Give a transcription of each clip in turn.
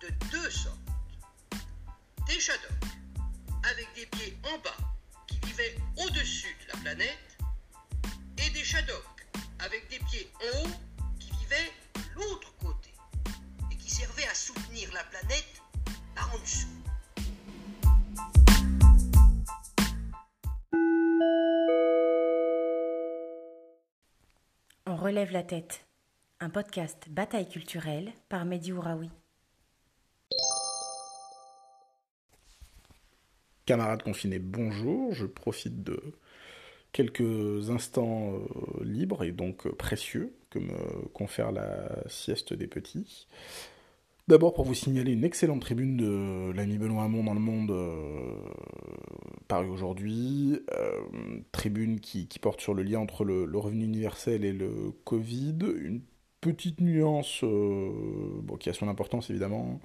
de deux sortes. Des shadoks avec des pieds en bas qui vivaient au-dessus de la planète et des shadoks avec des pieds en haut qui vivaient l'autre côté et qui servaient à soutenir la planète par en dessous. On relève la tête. Un podcast Bataille culturelle par Mehdi Ouraoui. Camarades confinés, bonjour. Je profite de quelques instants euh, libres et donc euh, précieux que me confère la sieste des petits. D'abord pour vous signaler une excellente tribune de l'ami Benoît Hamon dans le monde euh, parue aujourd'hui. Tribune qui, porte sur le lien entre le, revenu universel et le Covid. Petite nuance euh, qui a son importance évidemment.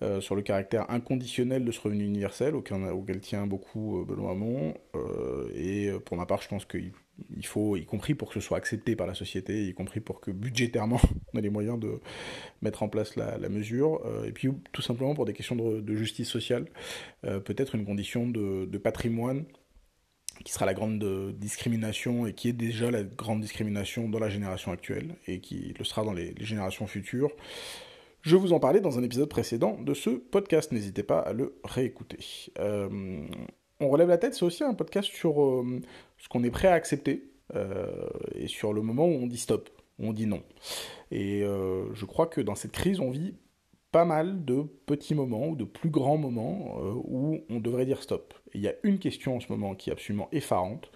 Euh, sur le caractère inconditionnel de ce revenu universel, auquel, tient beaucoup euh, Benoît Hamon. Euh, et pour ma part, je pense qu'il il faut, y compris pour que ce soit accepté par la société, y compris pour que budgétairement on ait les moyens de mettre en place la, mesure, et puis tout simplement pour des questions de, justice sociale, peut-être une condition de, patrimoine qui sera la grande discrimination et qui est déjà la grande discrimination dans la génération actuelle et qui le sera dans les, générations futures. Je vous en parlais dans un épisode précédent de ce podcast, n'hésitez pas à le réécouter. Euh, on relève la tête, c'est aussi un podcast sur euh, ce qu'on est prêt à accepter euh, et sur le moment où on dit stop, où on dit non. Et euh, je crois que dans cette crise, on vit pas mal de petits moments ou de plus grands moments euh, où on devrait dire stop. Et il y a une question en ce moment qui est absolument effarante,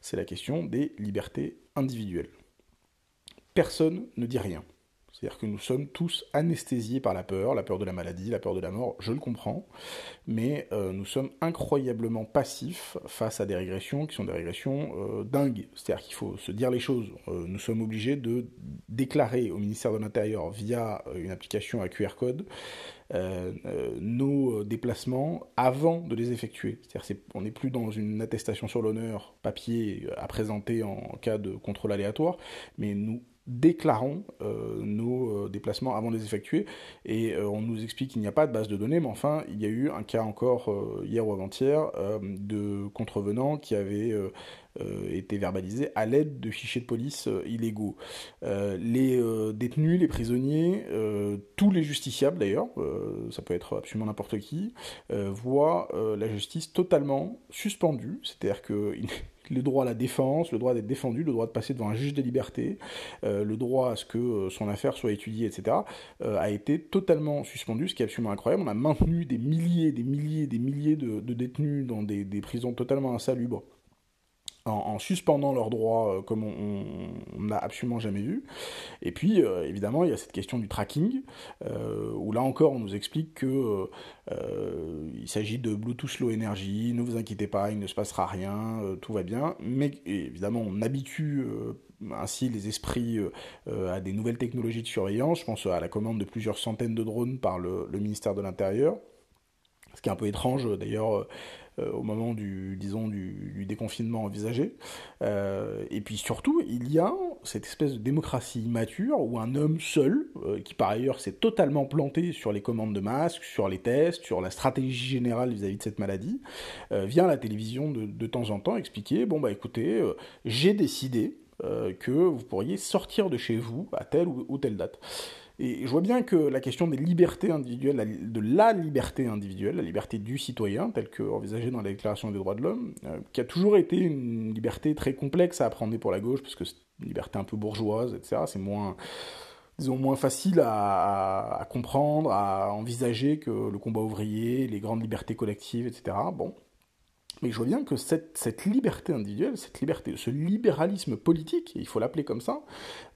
c'est la question des libertés individuelles. Personne ne dit rien. C'est-à-dire que nous sommes tous anesthésiés par la peur, la peur de la maladie, la peur de la mort, je le comprends, mais euh, nous sommes incroyablement passifs face à des régressions qui sont des régressions euh, dingues. C'est-à-dire qu'il faut se dire les choses. Euh, nous sommes obligés de déclarer au ministère de l'Intérieur via une application à QR code nos déplacements avant de les effectuer. C'est-à-dire qu'on n'est plus dans une attestation sur l'honneur papier à présenter en cas de contrôle aléatoire, mais nous déclarons euh, nos euh, déplacements avant de les effectuer et euh, on nous explique qu'il n'y a pas de base de données mais enfin il y a eu un cas encore hier ou avant-hier de contrevenants qui avaient été verbalisés à l'aide de fichiers de police illégaux. les détenus, les prisonniers, tous les justiciables d'ailleurs, ça peut être absolument n'importe qui, voient la justice totalement suspendue, c'est-à-dire que le droit à la défense, le droit d'être défendu, le droit de passer devant un juge des libertés, euh, le droit à ce que euh, son affaire soit étudiée, etc., euh, a été totalement suspendu, ce qui est absolument incroyable. On a maintenu des milliers, des milliers, des milliers de, détenus dans des prisons totalement insalubres en, en, suspendant leurs droits euh, comme on n'a absolument jamais vu. Et puis, euh, évidemment, il y a cette question du tracking, euh, où là encore, on nous explique que il s'agit de Bluetooth Low Energy, ne vous inquiétez pas, il ne se passera rien, tout va bien. Mais évidemment, on habitue ainsi les esprits à des nouvelles technologies de surveillance. Je pense à la commande de plusieurs centaines de drones par le ministère de l'Intérieur. Ce qui est un peu étrange d'ailleurs euh, au moment du, disons, du, déconfinement envisagé. Euh, et puis surtout, il y a cette espèce de démocratie immature où un homme seul, euh, qui par ailleurs s'est totalement planté sur les commandes de masques, sur les tests, sur la stratégie générale vis-à-vis -vis de cette maladie, vient à la télévision de, temps en temps expliquer, bon bah écoutez, j'ai décidé que vous pourriez sortir de chez vous à telle ou telle date. Et je vois bien que la question des libertés individuelles, de la liberté individuelle, la liberté du citoyen, telle que envisagée dans la Déclaration des droits de l'homme, euh, qui a toujours été une liberté très complexe à apprendre pour la gauche, parce que c'est une liberté un peu bourgeoise, etc. C'est moins, facile à, à, à, comprendre, à envisager que le combat ouvrier, les grandes libertés collectives, etc. Bon, mais je vois bien que cette, liberté individuelle, cette liberté, ce libéralisme politique, il faut l'appeler comme ça,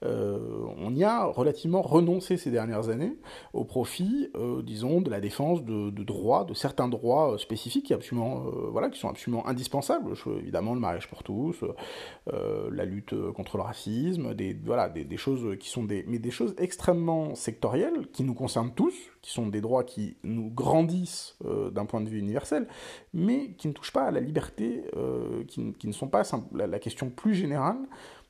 euh, on y a relativement renoncé ces dernières années au profit, euh, disons, de la défense de, droits, de certains droits spécifiques qui, absolument, euh, voilà, qui sont absolument indispensables. Évidemment, le mariage pour tous, euh, la lutte contre le racisme, des, voilà, des, choses qui sont des, mais des choses extrêmement sectorielles qui nous concernent tous, qui sont des droits qui nous grandissent euh, d'un point de vue universel, mais qui ne touchent pas la liberté, euh, qui, qui, ne sont pas la, la, question plus générale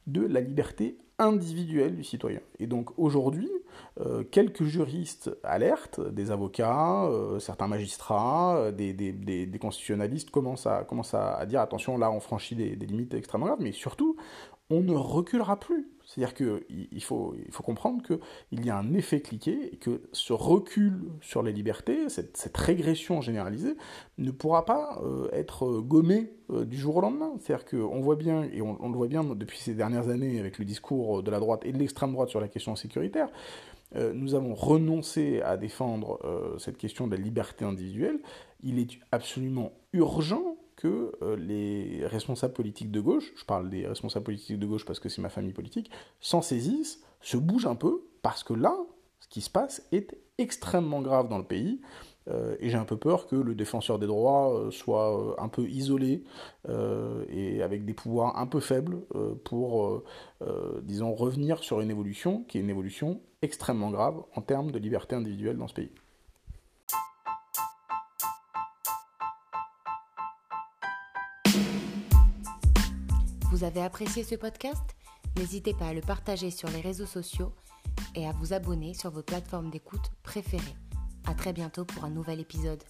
de la liberté individuelle du citoyen. Et donc aujourd'hui, euh, quelques juristes alertent, des avocats, euh, certains magistrats, euh, des, des, des, constitutionnalistes commencent, à, commencent à, dire attention, là on franchit des, limites extrêmement graves, mais surtout, on ne reculera plus. C'est-à-dire qu'il faut, il faut comprendre qu'il y a un effet cliqué et que ce recul sur les libertés, cette, cette régression généralisée, ne pourra pas être gommé du jour au lendemain. C'est-à-dire qu'on voit bien, et on, le voit bien depuis ces dernières années avec le discours de la droite et de l'extrême droite sur la question sécuritaire, euh, nous avons renoncé à défendre euh, cette question de la liberté individuelle, il est absolument urgent que euh, les responsables politiques de gauche, je parle des responsables politiques de gauche parce que c'est ma famille politique, s'en saisissent, se bougent un peu, parce que là, ce qui se passe est extrêmement grave dans le pays. Euh, et j'ai un peu peur que le défenseur des droits euh, soit euh, un peu isolé et avec des pouvoirs un peu faibles pour, disons, revenir sur une évolution qui est une évolution extrêmement grave en termes de liberté individuelle dans ce pays. Vous avez apprécié ce podcast? N'hésitez pas à le partager sur les réseaux sociaux et à vous abonner sur vos plateformes d'écoute préférées. A très bientôt pour un nouvel épisode.